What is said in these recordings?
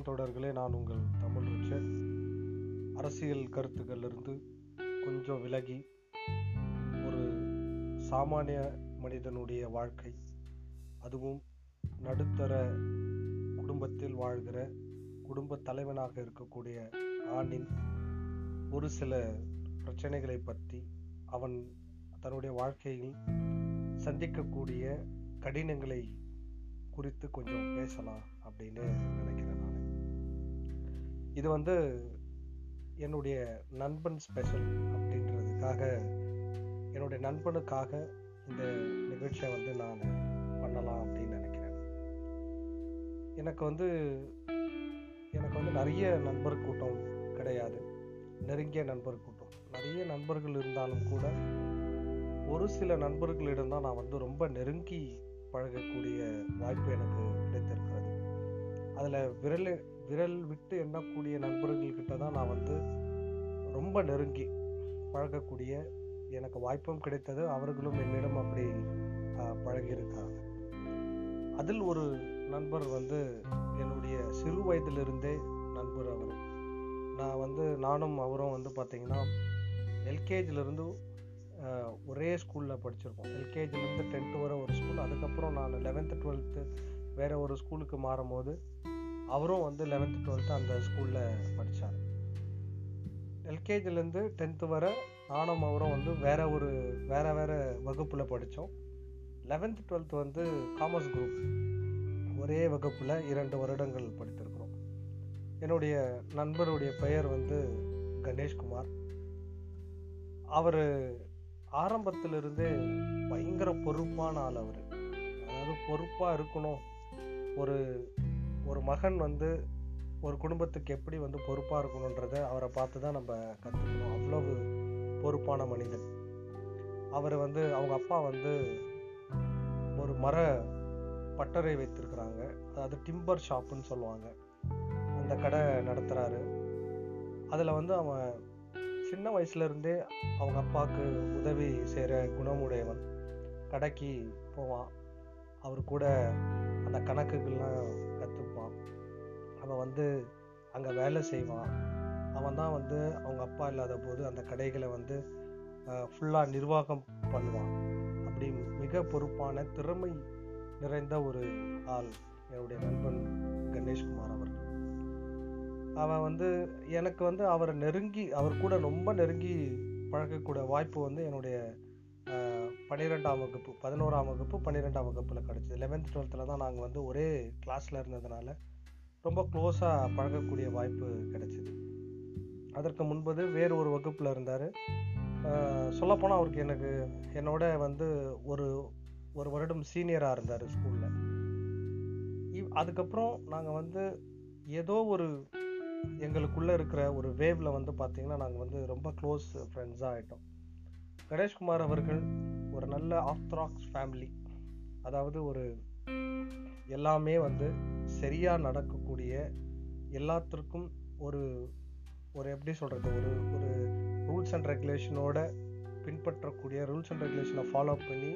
வணக்கம் தொடர்களே நான் உங்கள் தமிழ் ரிச்சர் அரசியல் கருத்துக்களிலிருந்து கொஞ்சம் விலகி ஒரு சாமானிய மனிதனுடைய வாழ்க்கை அதுவும் நடுத்தர குடும்பத்தில் வாழ்கிற குடும்ப தலைவனாக இருக்கக்கூடிய ஆணின் ஒரு சில பிரச்சனைகளை பற்றி அவன் தன்னுடைய வாழ்க்கையில் சந்திக்கக்கூடிய கடினங்களை குறித்து கொஞ்சம் பேசலாம் அப்படின்னு நினைக்கிறேன். இது வந்து என்னுடைய நண்பன் ஸ்பெஷல் அப்படின்றதுக்காக என்னுடைய நண்பனுக்காக இந்த நிகழ்ச்சியை வந்து நான் பண்ணலாம் அப்படின்னு நினைக்கிறேன். எனக்கு வந்து எனக்கு வந்து நிறைய நண்பர் கூட்டம் கிடையாது. நெருங்கிய நண்பர் கூட்டம். நிறைய நண்பர்கள் இருந்தாலும் கூட ஒரு சில நண்பர்களிடம் தான் நான் வந்து ரொம்ப நெருங்கி பழகக்கூடிய வாய்ப்பு எனக்கு கிடைத்திருக்கிறது. அதில் விரல் விரல் விட்டு எண்ணக்கூடிய நண்பர்கள்கிட்ட தான் நான் வந்து ரொம்ப நெருங்கி பழகக்கூடிய எனக்கு வாய்ப்பும் கிடைத்தது. அவர்களும் என்னிடம் அப்படி பழகியிருக்காங்க. அதில் ஒரு நண்பர் வந்து என்னுடைய சிறு வயதிலிருந்தே நண்பர் அவர். நான் வந்து நானும் அவரும் வந்து பார்த்திங்கன்னா எல்கேஜிலிருந்து ஒரே ஸ்கூலில் படிச்சிருக்கோம். எல்கேஜிலேருந்து டென்த்து வரை ஒரு ஸ்கூல். அதுக்கப்புறம் நான் லெவன்த்து டுவெல்த்து வேறு ஒரு ஸ்கூலுக்கு மாறும்போது அவரும் வந்து லெவன்த்து டுவெல்த்து அந்த ஸ்கூலில் படித்தார் எல்கேஜிலேருந்து டென்த்து வரை நானும் அவரும் வந்து வேற ஒரு வேற வேற வகுப்பில் படித்தோம் லெவன்த்து டுவெல்த்து வந்து காமர்ஸ் குரூப் ஒரே வகுப்பில் இரண்டு வருடங்கள் படித்திருக்கிறோம். என்னுடைய நண்பருடைய பெயர் வந்து கணேஷ்குமார். அவர் ஆரம்பத்திலிருந்தே பயங்கர பொறுப்பான ஆள் அவர். அதாவது பொறுப்பாக இருக்கணும். ஒரு ஒரு மகன் வந்து ஒரு குடும்பத்துக்கு எப்படி வந்து பொறுப்பாக இருக்கணுன்றத அவரை பார்த்து தான் நம்ம கற்றுக்கணும் அவ்வளவு பொறுப்பான மனிதன். அவர் வந்து அவங்க அப்பா வந்து ஒரு மர பட்டறை வைத்திருக்கிறாங்க. அதாவது டிம்பர் ஷாப்புன்னு சொல்லுவாங்க. அந்த கடை நடத்துகிறாரு அதில் வந்து அவன் சின்ன வயசுலேருந்தே அவங்க அப்பாவுக்கு உதவி செய்கிற குணமுடையவன். கடைக்கு போவான். அவர் கூட அந்த கணக்குகள்லாம் அவன் வந்து அங்கே வேலை செய்வான். அவன் தான் வந்து அவங்க அப்பா இல்லாத போது அந்த கடைகளை வந்து ஃபுல்லாக நிர்வாகம் பண்ணுவான். அப்படி மிக பொறுப்பான திறமை நிறைந்த ஒரு ஆள் என்னுடைய நண்பன் கணேஷ்குமார் அவர் அவன் வந்து எனக்கு வந்து அவரை நெருங்கி அவர் கூட ரொம்ப நெருங்கி பழகக்கூடிய வாய்ப்பு வந்து என்னுடைய பன்னிரெண்டாம் வகுப்பு பதினோராம் வகுப்பு பன்னிரெண்டாம் வகுப்பில் கிடச்சிது. லெவன்த் டுவெல்த்தில் தான் நாங்கள் வந்து ஒரே கிளாஸில் இருந்ததுனால ரொம்ப க்ளோஸாக பழகக்கூடிய வாய்ப்பு கிடைச்சிது. அதற்கு முன்பது வேறு ஒரு வகுப்பில் இருந்தார். சொல்லப்போனால் அவருக்கு எனக்கு என்னோட வந்து ஒரு ஒரு வருடம் சீனியராக இருந்தார் ஸ்கூலில் அதுக்கப்புறம் நாங்கள் வந்து ஏதோ ஒரு எங்களுக்குள்ளே இருக்கிற ஒரு வேவில் வந்து பார்த்திங்கன்னா நாங்கள் வந்து ரொம்ப க்ளோஸ் ஃப்ரெண்ட்ஸாக ஆகிட்டோம் கணேஷ்குமார் அவர்கள் ஒரு நல்ல ஆர்த்தடாக்ஸ் ஃபேமிலி அதாவது ஒரு எல்லாமே வந்து சரியாக நடக்கக்கூடிய எல்லாத்திற்கும் ஒரு ஒரு எப்படி சொல்கிறது ஒரு ஒரு ரூல்ஸ் அண்ட் ரெகுலேஷனோட பின்பற்றக்கூடிய ரூல்ஸ் அண்ட் ரெகுலேஷனை ஃபாலோ பண்ணி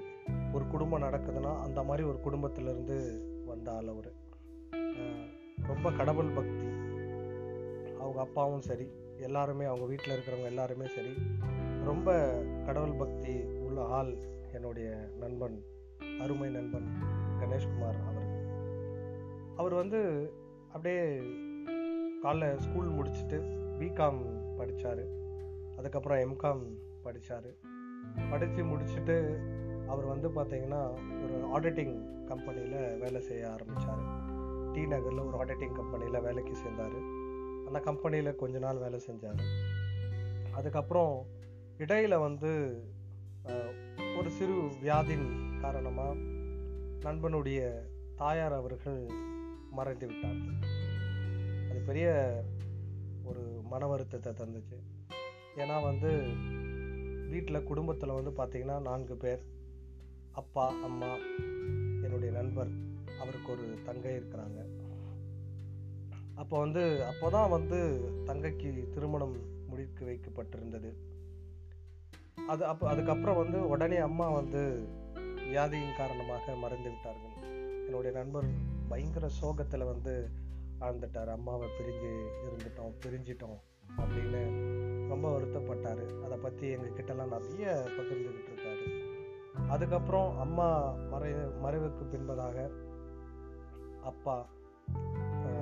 ஒரு குடும்பம் நடக்குதுன்னா அந்த மாதிரி ஒரு குடும்பத்திலேருந்து வந்த ஆள் அவர். ரொம்ப கடவுள் பக்தி. அவங்க அப்பாவும் சரி எல்லாருமே அவங்க வீட்டில் இருக்கிறவங்க எல்லாருமே சரி ரொம்ப கடவுள் பக்தி உள்ள ஆள் என்னுடைய நண்பன் அருமை நண்பன் கணேஷ்குமார் அவர்கள் அவர் வந்து அப்படியே காலைல ஸ்கூல் முடிச்சுட்டு பிகாம் படித்தார் அதுக்கப்புறம் எம்காம் படித்தார் படித்து முடிச்சுட்டு அவர் வந்து பார்த்திங்கன்னா ஒரு ஆடிட்டிங் கம்பெனியில் வேலை செய்ய ஆரம்பித்தார் டி நகரில் ஒரு ஆடிட்டிங் கம்பெனியில் வேலைக்கு சேர்ந்தார். அந்த கம்பெனியில் கொஞ்ச நாள் வேலை செஞ்சார். அதுக்கப்புறம் இடையில் வந்து ஒரு சிறு வியாதின் காரணமாக நண்பனுடைய தாயார் அவர்கள் மறைந்து விட்டார்கள் அது பெரிய ஒரு மன வருத்தத்தை தந்துச்சு. ஏன்னா வந்து வீட்டில் குடும்பத்தில் வந்து பார்த்திங்கன்னா நான்கு பேர். அப்பா அம்மா என்னுடைய நண்பர் அவருக்கு ஒரு தங்கை இருக்கிறாங்க. அப்போ வந்து அப்போ தான் வந்து தங்கைக்கு திருமணம் முடித்து வைக்கப்பட்டிருந்தது. அது அப்போ அதுக்கப்புறம் வந்து உடனே அம்மா வந்து வியாதியின் காரணமாக மறைந்து விட்டார்கள். என்னுடைய நண்பர் பயங்கர சோகத்தில் வந்து ஆழ்ந்துட்டார். அம்மாவை பிரிஞ்சு இருந்துட்டோம் பிரிஞ்சிட்டோம் அப்படின்னு ரொம்ப வருத்தப்பட்டார். அதை பற்றி எங்ககிட்டலாம் நிறைய பகிர்ந்துக்கிட்டு இருக்காரு. அதுக்கப்புறம் அம்மா மறை மறைவுக்கு பின்பதாக அப்பா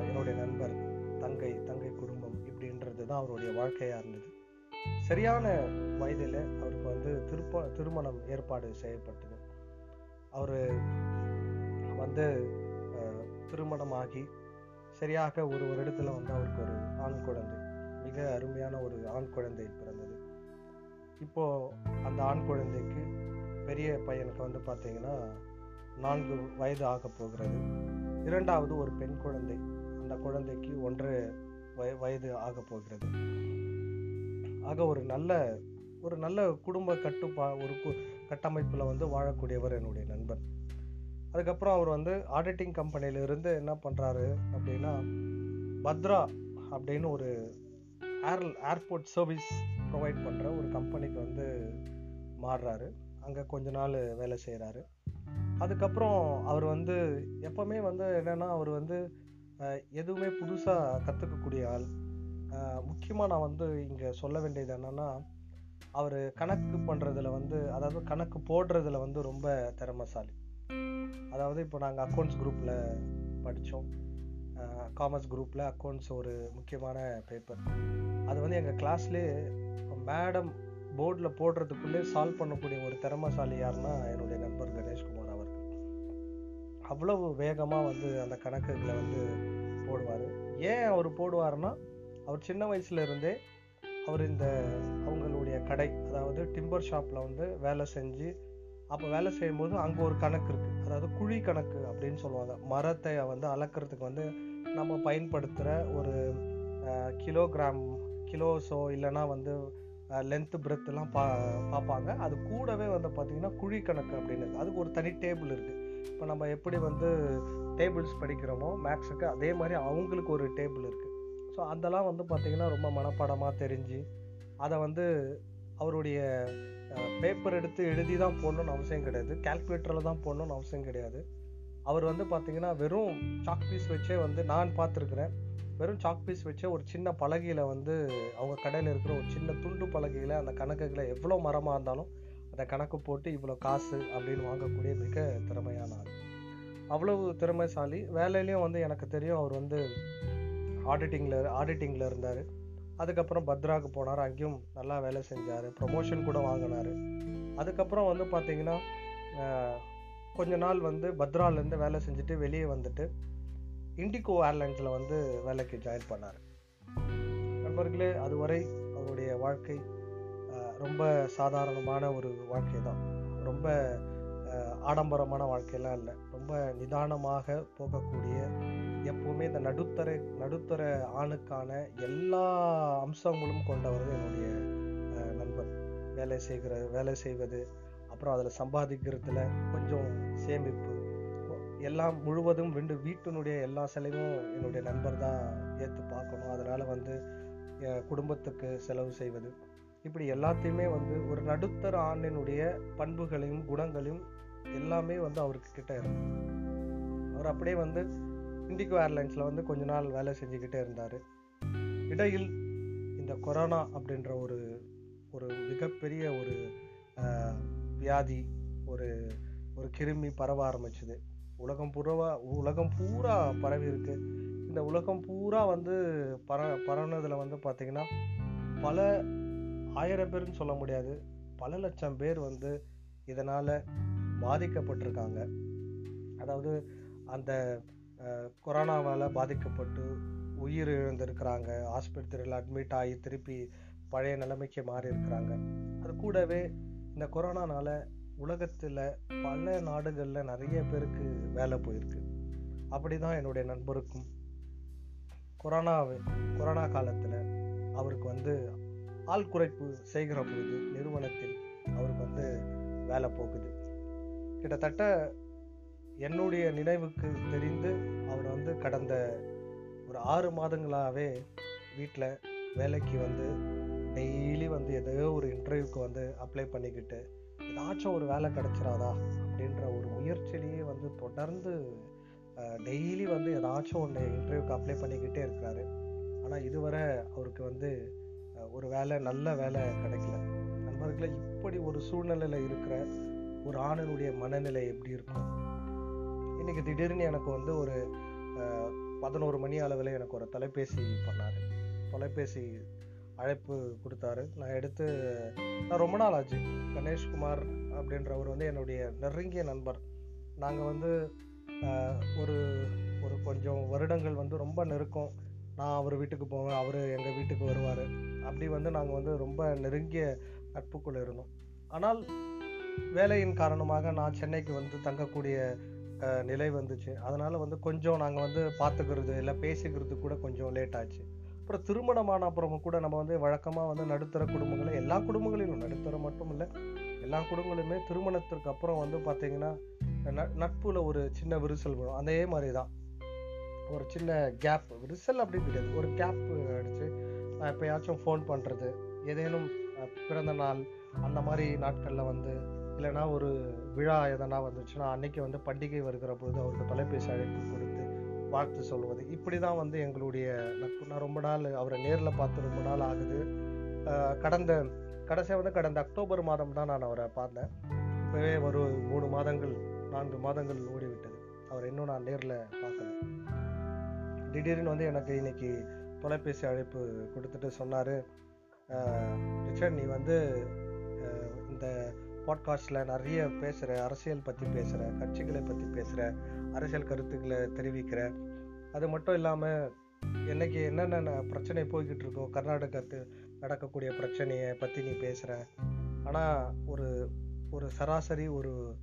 என்னுடைய நண்பர் தங்கை தங்கை குடும்பம் இப்படின்றது தான் அவருடைய வாழ்க்கையாக இருந்தது. சரியான வயதில் அவருக்கு வந்து திருப்ப திருமணம் ஏற்பாடு செய்யப்பட்டது. அவர் வந்து திருமணமாகி சரியாக ஒரு வருடத்தில் வந்து அவருக்கு ஒரு ஆண் குழந்தை மிக அருமையான ஒரு ஆண் குழந்தை பிறந்தது. இப்போ அந்த ஆண் குழந்தைக்கு பெரிய பையனுக்கு வந்து பார்த்தீங்கன்னா நான்கு வயது ஆக போகிறது. இரண்டாவது ஒரு பெண் குழந்தை அந்த குழந்தைக்கு ஒன்று வய வயது ஆக போகிறது. ஆக ஒரு நல்ல ஒரு நல்ல குடும்ப கட்டுப்பா ஒரு கு கட்டமைப்பில் வந்து வாழக்கூடியவர் என்னுடைய நண்பன். அதுக்கப்புறம் அவர் வந்து ஆடிட்டிங் கம்பெனியில இருந்து என்ன பண்ணுறாரு அப்படின்னா பத்ரா அப்படின்னு ஒரு ஏர் ஏர்போர்ட் சர்வீஸ் ப்ரொவைட் பண்ணுற ஒரு கம்பெனிக்கு வந்து மாறுறாரு. அங்கே கொஞ்ச நாள் வேலை செய்கிறாரு அதுக்கப்புறம் அவர் வந்து எப்போவுமே வந்து என்னன்னா அவர் வந்து எதுவுமே புதுசாக கற்றுக்கக்கூடிய ஆள். முக்கியமாக நான் வந்து இங்கே சொல்ல வேண்டியது என்னென்னா அவர் கணக்கு பண்ணுறதுல வந்து அதாவது கணக்கு போடுறதுல வந்து ரொம்ப திறமைசாலி. அதாவது இப்போ நாங்கள் அக்கௌண்ட்ஸ் குரூப்பில் படித்தோம் காமர்ஸ் குரூப்பில் அக்கௌண்ட்ஸ் ஒரு முக்கியமான பேப்பர் அது வந்து எங்கள் கிளாஸ்லேயே மேடம் போர்டில் போடுறதுக்குள்ளே சால்வ் பண்ணக்கூடிய ஒரு திறமைசாலி யாருன்னா என்னுடைய நண்பர் கணேஷ்குமார் அவர். அவ்வளவு வேகமாக வந்து அந்த கணக்குகளை வந்து போடுவார். ஏன் அவர் போடுவார்னா அவர் சின்ன வயசுல இருந்தே அவர் இந்த அவங்களுடைய கடை அதாவது டிம்பர் ஷாப்பில் வந்து வேலை செஞ்சு அப்போ வேலை செய்யும்போது அங்கே ஒரு கணக்கு இருக்குது அதாவது குழி கணக்கு அப்படின்னு சொல்லுவாங்க. மரத்தை வந்து அளக்கிறதுக்கு வந்து நம்ம பயன்படுத்துகிற ஒரு கிலோகிராம் கிலோஸோ இல்லைன்னா வந்து லென்த்து பிரெத்துலாம் பா பார்ப்பாங்க. அது கூடவே வந்து பார்த்திங்கன்னா குழி கணக்கு அப்படின்னு அதுக்கு ஒரு தனி டேபிள் இருக்குது இப்போ நம்ம எப்படி வந்து டேபிள்ஸ் படிக்கிறோமோ மேக்ஸுக்கு அதே மாதிரி அவங்களுக்கு ஒரு டேபிள் இருக்குது ஸோ அதெல்லாம் வந்து பார்த்திங்கன்னா ரொம்ப மனப்பாடமாக தெரிஞ்சு அதை வந்து அவருடைய பேப்பர் எடுத்து எழுதி தான் போடணும்னு அவசியம் கிடையாது. கால்குலேட்டரில் தான் போடணும்னு அவசியம் கிடையாது. அவர் வந்து பார்த்திங்கன்னா வெறும் சாக் பீஸ் வச்சே வந்து நான் பார்த்துருக்குறேன். வெறும் சாக் பீஸ் வச்சே ஒரு சின்ன பலகையில் வந்து அவங்க கடையில் இருக்கிற ஒரு சின்ன துண்டு பலகையில் அந்த கணக்குகளை எவ்வளோ மரமாக இருந்தாலும் அந்த கணக்கு போட்டு இவ்வளோ காசு அப்படின்னு வாங்கக்கூடிய மிக திறமையான ஆள். அவ்வளவு திறமைசாலி. வேலையிலையும் வந்து எனக்கு தெரியும் அவர் வந்து ஆடிட்டிங்கில் ஆடிட்டிங்கில் இருந்தார். அதுக்கப்புறம் பத்ராக்கு போனார் அங்கேயும் நல்லா வேலை செஞ்சார் ப்ரொமோஷன் கூட வாங்கினார். அதுக்கப்புறம் வந்து பார்த்தீங்கன்னா கொஞ்ச நாள் வந்து பத்ராலேருந்து வேலை செஞ்சுட்டு வெளியே வந்துட்டு இண்டிகோ ஏர்லைன்ஸில் வந்து வேலைக்கு ஜாயின் பண்ணார். நண்பர்களே அதுவரை அவருடைய வாழ்க்கை ரொம்ப சாதாரணமான ஒரு வாழ்க்கை தான். ரொம்ப ஆடம்பரமான வாழ்க்கையெல்லாம் இல்லை. ரொம்ப நிதானமாக போகக்கூடிய எப்போவுமே இந்த நடுத்தர நடுத்தர ஆணுக்கான எல்லா அம்சங்களும் கொண்டவர் என்னுடைய நண்பர் வேலை செய்கிற வேலை செய்வது அப்புறம் அதில் சம்பாதிக்கிறதுல கொஞ்சம் சேமிப்பு. எல்லாம் முழுவதும் ரெண்டு வீட்டினுடைய எல்லா செலவும் என்னுடைய நண்பர் தான் ஏற்று பார்க்கணும். அதனால் வந்து என் குடும்பத்துக்கு செலவு செய்வது. இப்படி எல்லாத்தையுமே வந்து ஒரு நடுத்தர ஆணினுடைய பண்புகளையும் குணங்களையும் எல்லாமே வந்து அவருக்கு கிட்ட இருக்கு. அவர் அப்படியே வந்து இண்டிகோ ஏர்லைன்ஸில் வந்து கொஞ்ச நாள் வேலை செஞ்சுக்கிட்டே இருந்தார். இடையில் இந்த கொரோனா அப்படின்ற ஒரு ஒரு மிகப்பெரிய ஒரு வியாதி ஒரு ஒரு கிருமி பரவ ஆரம்பிச்சுது. உலகம் பூரா உலகம் பூரா பரவி இருக்கு. இந்த உலகம் பூரா வந்து பர பரவுனதில் வந்து பார்த்தீங்கன்னா பல ஆயிரம் பேர்னு சொல்ல முடியாது. பல லட்சம் பேர் வந்து இதனால் பாதிக்கப்பட்டிருக்காங்க. அதாவது அந்த கொரோனாவால் பாதிக்கப்பட்டு உயிர் இழந்திருக்கிறாங்க ஆஸ்பத்திரியில் அட்மிட் ஆகி திருப்பி பழைய நிலைமைக்கு மாறி இருக்கிறாங்க. அது கூடவே இந்த கொரோனானால உலகத்தில் பல நாடுகளில் நிறைய பேருக்கு வேலை போயிருக்கு. அப்படி தான் என்னுடைய நண்பருக்கும். கொரோனா கொரோனா காலத்தில் அவருக்கு வந்து ஆள் குறைப்பு செய்கிற பொழுது நிறுவனத்தில் அவருக்கு வந்து வேலை போகுது. கிட்டத்தட்ட என்னுடைய நினைவுக்கு தெரிந்து அவர் வந்து கடந்த ஒரு ஆறு மாதங்களாகவே வீட்டில் வேலைக்கு வந்து டெய்லி வந்து ஏதோ ஒரு இன்டர்வியூக்கு வந்து அப்ளை பண்ணிக்கிட்டு ஏதாச்சும் ஒரு வேலை கிடைச்சிராதா அப்படின்ற ஒரு முயற்சியிலேயே வந்து தொடர்ந்து டெய்லி வந்து ஏதாச்சும் ஒன்று இன்டர்வியூக்கு அப்ளை பண்ணிக்கிட்டே இருக்கிறாரு. ஆனால் இதுவரை அவருக்கு வந்து ஒரு வேலை நல்ல வேலை கிடைக்கல. நண்பர்களை இப்படி ஒரு சூழ்நிலையில் இருக்கிற ஒரு ஆணினுடைய மனநிலை எப்படி இருக்கும்? இன்னைக்கு திடீர்னு எனக்கு வந்து ஒரு பதினோரு மணி அளவில் எனக்கு ஒரு தொலைபேசி பண்ணார். தொலைபேசி அழைப்பு கொடுத்தாரு. நான் எடுத்து நான் ரொம்ப நாள் ஆச்சு. கணேஷ்குமார் அப்படின்றவர் வந்து என்னுடைய நெருங்கிய நண்பர். நாங்கள் வந்து ஒரு ஒரு கொஞ்சம் வருடங்கள் வந்து ரொம்ப நெருக்கம். நான் அவர் வீட்டுக்கு போவேன் அவர் எங்கள் வீட்டுக்கு வருவார். அப்படி வந்து நாங்கள் வந்து ரொம்ப நெருங்கிய நட்புக்குள்ளே இருந்தோம். ஆனால் வேலையின் காரணமாக நான் சென்னைக்கு வந்து தங்கக்கூடிய நிலை வந்துச்சு. அதனால் வந்து கொஞ்சம் நாங்கள் வந்து பார்த்துக்கிறது இல்லை பேசிக்கிறது கூட கொஞ்சம் லேட் ஆச்சு. அப்புறம் திருமணமான அப்புறமும் கூட நம்ம வந்து வழக்கமாக வந்து நடுத்தர குடும்பங்களில் எல்லா குடும்பங்களிலும் நடுத்தர மட்டும் இல்லை எல்லா குடும்பங்களுமே திருமணத்திற்கு அப்புறம் வந்து பார்த்தீங்கன்னா நட்புல ஒரு சின்ன விரிசல் வரும் அதே மாதிரி தான் ஒரு சின்ன கேப் விரிசல் அப்படி கிடையாது. ஒரு கேப் அடிச்சு நான் எப்பயாச்சும் ஃபோன் பண்ணுறது ஏதேனும் பிறந்த நாள் அந்த மாதிரி நாட்களில் வந்து இல்லைன்னா ஒரு விழா எதனா வந்துச்சுன்னா அன்னைக்கு வந்து பண்டிகை வருகிற பொழுது அவருக்கு தொலைபேசி அழைப்பு கொடுத்து வாழ்த்து சொல்வது இப்படி தான் வந்து எங்களுடைய நட்பு. நான் ரொம்ப நாள் அவரை நேரில் பார்த்து ரொம்ப நாள் ஆகுது. கடந்த கடைசியாக வந்து கடந்த அக்டோபர் மாதம் தான் நான் அவரை பார்த்தேன். இப்போவே ஒரு மூணு மாதங்கள் நான்கு மாதங்கள் ஓடிவிட்டது. அவர் இன்னும் நான் நேரில் பார்க்கல. திடீர்னு வந்து எனக்கு இன்னைக்கு தொலைபேசி அழைப்பு கொடுத்துட்டு சொன்னார். ரிச்சர்ட் நீ வந்து இந்த பாட்காஸ்டில் நிறைய பேசுகிற அரசியல் பற்றி பேசுகிற கட்சிகளை பற்றி பேசுகிற அரசியல் கருத்துக்களை தெரிவிக்கிற. அது மட்டும் இல்லாமல் என்னைக்கு என்னென்ன பிரச்சனை போய்கிட்டு இருக்கோ கர்நாடகத்து நடக்கக்கூடிய பிரச்சனையை பற்றி நீ பேசுகிற ஆனால் ஒரு ஒரு சராசரி ஒரு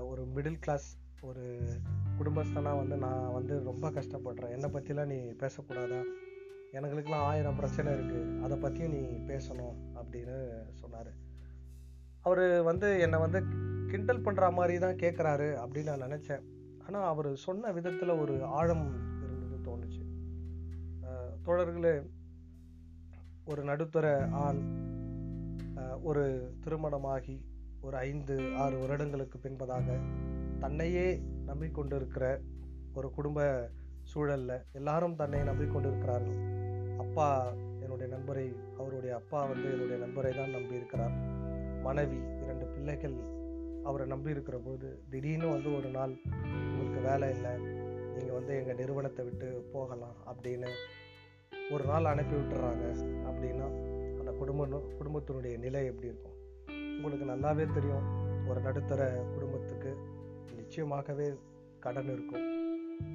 ஒரு மிடில் கிளாஸ் ஒரு குடும்பஸ்தனாக வந்து நான் வந்து ரொம்ப கஷ்டப்படுறேன். என்னை பற்றிலாம் நீ பேசக்கூடாதா? எனக்குலாம் ஆயிரம் பிரச்சனை இருக்குது அதை பற்றியும் நீ பேசணும் அப்படின்னு சொன்னார். அவர் வந்து என்னை வந்து கிண்டல் பண்ணுற மாதிரி தான் கேட்குறாரு அப்படின்னு நான் நினச்சேன். ஆனால் அவர் சொன்ன விதத்தில் ஒரு ஆழம் இருந்தது தோணுச்சு. தோழர்களே ஒரு நடுத்தர ஆண் ஒரு திருமணமாகி ஒரு ஐந்து ஆறு வருடங்களுக்கு பின்பதாக தன்னையே நம்பிக்கொண்டிருக்கிற ஒரு குடும்ப சூழலில் எல்லாரும் தன்னை நம்பிக்கொண்டிருக்கிறார்கள். அப்பா என்னுடைய நண்பரை அவருடைய அப்பா வந்து என்னுடைய நண்பரை தான் நம்பி இருக்கிறார் மனைவி இரண்டு பிள்ளைகள் அவரை நம்பி இருக்கிற போது திடீர்னு வந்து ஒரு நாள் உங்களுக்கு வேலை இல்லை. நீங்கள் வந்து எங்கள் நிறுவனத்தை விட்டு போகலாம் அப்படின்னு ஒரு நாள் அனுப்பி விட்டுறாங்க அப்படின்னா அந்த குடும்ப குடும்பத்தினுடைய நிலை எப்படி இருக்கும்? உங்களுக்கு நல்லாவே தெரியும். ஒரு நடுத்தர குடும்பத்துக்கு நிச்சயமாகவே கடன் இருக்கும்.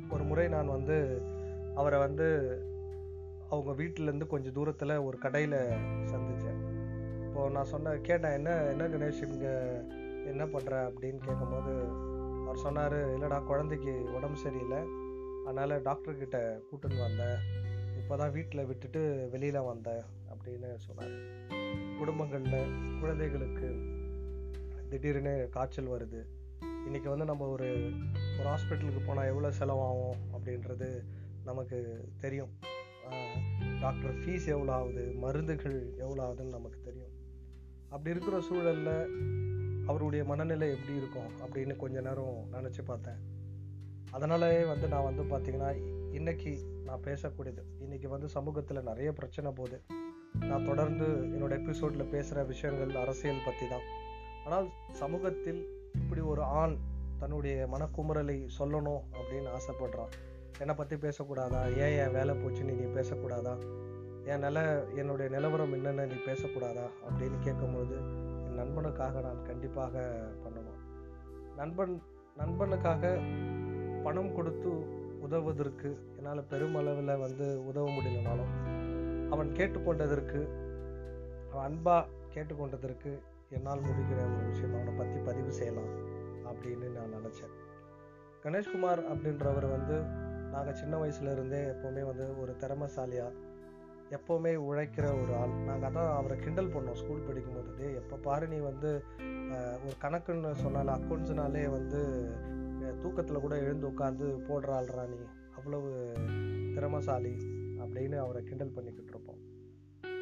ஒரு முறை நான் வந்து அவரை வந்து அவங்க வீட்டிலேருந்து கொஞ்சம் தூரத்தில் ஒரு கடையில் சந்தி இப்போது நான் சொன்ன கேட்டேன் என்ன என்ன கணேஷ் இங்கே என்ன பண்ணுற அப்படின்னு கேட்கும்போது அவர் சொன்னார் இல்லைடா குழந்தைக்கு உடம்பு சரியில்லை. அதனால் டாக்டர்கிட்ட கூட்டின்னு வந்தேன். இப்போ தான் வீட்டில் விட்டுட்டு வெளியில் வந்தேன் அப்படின்னு சொன்னார். குடும்பங்களில் குழந்தைகளுக்கு திடீர்னு காய்ச்சல் வருது. இன்றைக்கி வந்து நம்ம ஒரு ஒரு ஹாஸ்பிட்டலுக்கு போனால் எவ்வளோ செலவாகும் அப்படின்றது நமக்கு தெரியும். டாக்டர் ஃபீஸ் எவ்வளோ ஆகுது? மருந்துகள் எவ்வளோ ஆகுதுன்னு நமக்கு தெரியும். அப்படி இருக்கிற சூழலில் அவருடைய மனநிலை எப்படி இருக்கும் அப்படின்னு கொஞ்ச நேரம் நினச்சி பார்த்தேன். அதனாலே வந்து நான் வந்து பார்த்திங்கன்னா இன்னைக்கு நான் பேசக்கூடியது இன்னைக்கு வந்து சமூகத்தில் நிறைய பிரச்சனை போகுது. நான் தொடர்ந்து என்னோடய எபிசோடில் பேசுகிற விஷயங்கள் அரசியல் பற்றி தான். ஆனால் சமூகத்தில் இப்படி ஒரு ஆண் தன்னுடைய மனக்குமுறலை சொல்லணும் அப்படின்னு ஆசைப்படுறான். என்னை பற்றி பேசக்கூடாதா? ஏன் என் வேலை போச்சுன்னு நீ பேசக்கூடாதா? என் நில என்னுடைய நிலவரம் என்னென்ன நீ பேசக்கூடாதா? அப்படின்னு கேட்கும்போது என் நண்பனுக்காக நான் கண்டிப்பாக பண்ணுவேன். நண்பன் நண்பனுக்காக பணம் கொடுத்து உதவுவதற்கு என்னால் பெருமளவில் வந்து உதவ முடியலனாலும் அவன் கேட்டுக்கொண்டதற்கு அவன் அன்பாக கேட்டுக்கொண்டதற்கு என்னால் முடிகிற ஒரு விஷயம் அவனை பற்றி பதிவு செய்யலாம் அப்படின்னு நான் நினச்சேன். கணேஷ்குமார் அப்படின்றவர் வந்து நாங்கள் சின்ன வயசுலேருந்தே எப்போவுமே வந்து ஒரு திறமசாலியாக எப்போவுமே உழைக்கிற ஒரு ஆள். நாங்கள் அதான் அவரை கிண்டல் பண்ணோம் ஸ்கூல் படிக்கும்போது. டேய் எப்போ பாரு நீ வந்து ஒரு கணக்குன்னு சொன்னால அக்கௌண்ட்ஸ்னாலே வந்து தூக்கத்தில் கூட எழுந்து உட்காந்து போடுற ஆள்றா நீ. அவ்வளவு திறமசாலி. அப்படின்னு அவரை கிண்டல் பண்ணிக்கிட்டு இருப்போம்.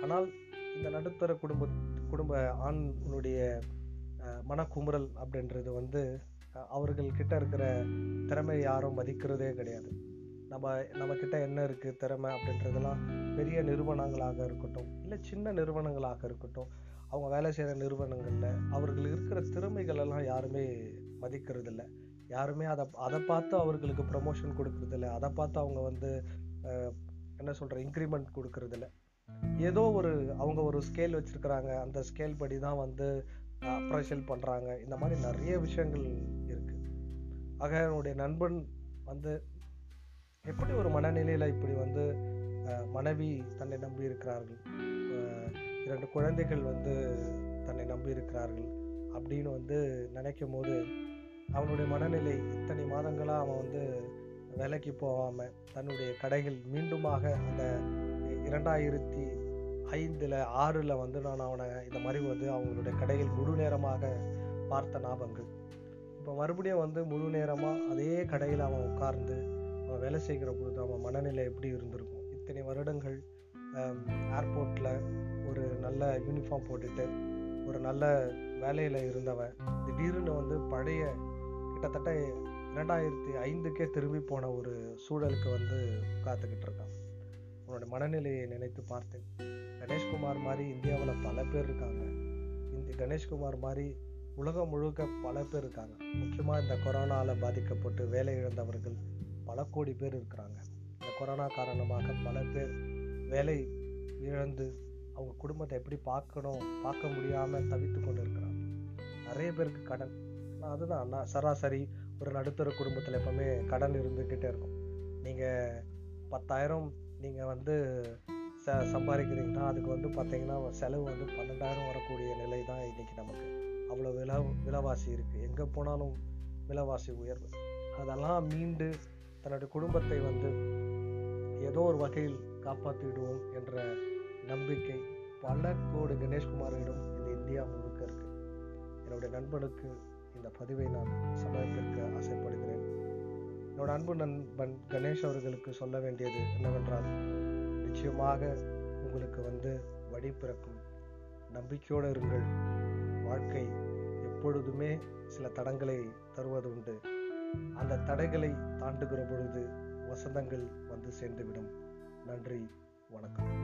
ஆனால் இந்த நடுத்தர குடும்ப குடும்ப ஆணுடைய மனக்குமுறல் அப்படின்றது வந்து அவர்கள் கிட்ட இருக்கிற திறமையை யாரும் மதிக்கிறதே கிடையாது. நம்ம நம்மக்கிட்ட என்ன இருக்குது திறமை அப்படின்றதெல்லாம் பெரிய நிறுவனங்களாக இருக்கட்டும் இல்லை சின்ன நிறுவனங்களாக இருக்கட்டும் அவங்க வேலை செய்கிற நிறுவனங்களில் அவர்கள் இருக்கிற திறமைகள் எல்லாம் யாருமே மதிக்கிறதில்ல. யாருமே அதை அதை பார்த்து அவர்களுக்கு ப்ரமோஷன் கொடுக்கறதில்ல. அதை பார்த்து அவங்க வந்து என்ன சொல்கிற இன்க்ரிமெண்ட் கொடுக்கறதில்ல. ஏதோ ஒரு அவங்க ஒரு ஸ்கேல் வச்சுருக்குறாங்க. அந்த ஸ்கேல் படி தான் வந்து அப்ரைசல் பண்ணுறாங்க இந்த மாதிரி நிறைய விஷயங்கள் இருக்குது ஆக என்னுடைய நண்பன் வந்து எப்படி ஒரு மனநிலையில் இப்படி வந்து மனைவி தன்னை நம்பி இருக்கிறார்கள்? இரண்டு குழந்தைகள் வந்து தன்னை நம்பி இருக்கிறார்கள் அப்படின்னு வந்து நினைக்கும் போது அவனுடைய மனநிலை இத்தனை மாதங்களாக அவன் வந்து வேலைக்கு போகாமல் தன்னுடைய கடைகள் மீண்டுமாக அந்த இரண்டாயிரத்தி ஐந்தில் ஆறில் வந்து நான் அவனை இந்த மாதிரி வந்து அவங்களுடைய கடைகள் முழு நேரமாக பார்த்த ஞாபகங்கள். இப்போ மறுபடியும் வந்து முழு நேரமாக அதே கடையில் அவன் உட்கார்ந்து நம்ம வேலை செய்கிற பொழுது அவன் மனநிலை எப்படி இருந்திருக்கும்? இத்தனை வருடங்கள் ஏர்போர்ட்டில் ஒரு நல்ல யூனிஃபார்ம் போட்டுட்டு ஒரு நல்ல வேலையில் இருந்தவன் திடீர்னு வந்து பழைய கிட்டத்தட்ட இரண்டாயிரத்தி ஐந்துக்கே திரும்பி போன ஒரு சூழலுக்கு வந்து காத்துக்கிட்டு இருக்கான். உன்னோட மனநிலையை நினைத்து பார்த்தேன் கணேஷ்குமார் மாதிரி இந்தியாவில் பல பேர் இருக்காங்க. இந்த கணேஷ்குமார் மாதிரி உலகம் முழுக்க பல பேர் இருக்காங்க. முக்கியமாக இந்த கொரோனாவில் பாதிக்கப்பட்டு வேலை இழந்தவர்கள் பல கோடி பேர் இருக்கிறாங்க. இந்த கொரோனா காரணமாக பல பேர் வேலை இழந்து அவங்க குடும்பத்தை எப்படி பார்க்கணும் பார்க்க முடியாமல் தவித்து கொண்டு இருக்கிறாங்க நிறைய பேருக்கு கடன். அதுதான். நான் சராசரி ஒரு நடுத்தர குடும்பத்தில் எப்பவுமே கடன் இருந்துக்கிட்டே இருக்கும். நீங்கள் பத்தாயிரம் நீங்கள் வந்து ச சம்பாதிக்கிறீங்கன்னா அதுக்கு வந்து பார்த்தீங்கன்னா செலவு வந்து பன்னெண்டாயிரம் வரக்கூடிய நிலை தான் இன்றைக்கி நமக்கு. அவ்வளோ விலை விலைவாசி இருக்குது எங்கே போனாலும் விலைவாசி உயர்வு. அதெல்லாம் மீண்டு தன்னுடைய குடும்பத்தை வந்து ஏதோ ஒரு வகையில் காப்பாற்றிடுவோம் என்ற நம்பிக்கை பல கோடி கணேஷ்குமாரிடம் இந்த இந்தியா முழுக்க இருக்கு. என்னுடைய நண்பனுக்கு இந்த பதிவை நான் சமர்ப்பிக்க ஆசைப்படுகிறேன். என்னோட அன்பு நண்பன் கணேஷ் அவர்களுக்கு சொல்ல வேண்டியது என்னவென்றால் நிச்சயமாக உங்களுக்கு வந்து வழி பிறக்கும். நம்பிக்கையோடு இருங்கள். வாழ்க்கை எப்பொழுதுமே சில தடங்களை தருவது உண்டு அந்த தடைகளை தாண்டுகிற பொழுது வசந்தங்கள் வந்து சேர்ந்துவிடும். நன்றி வணக்கம்.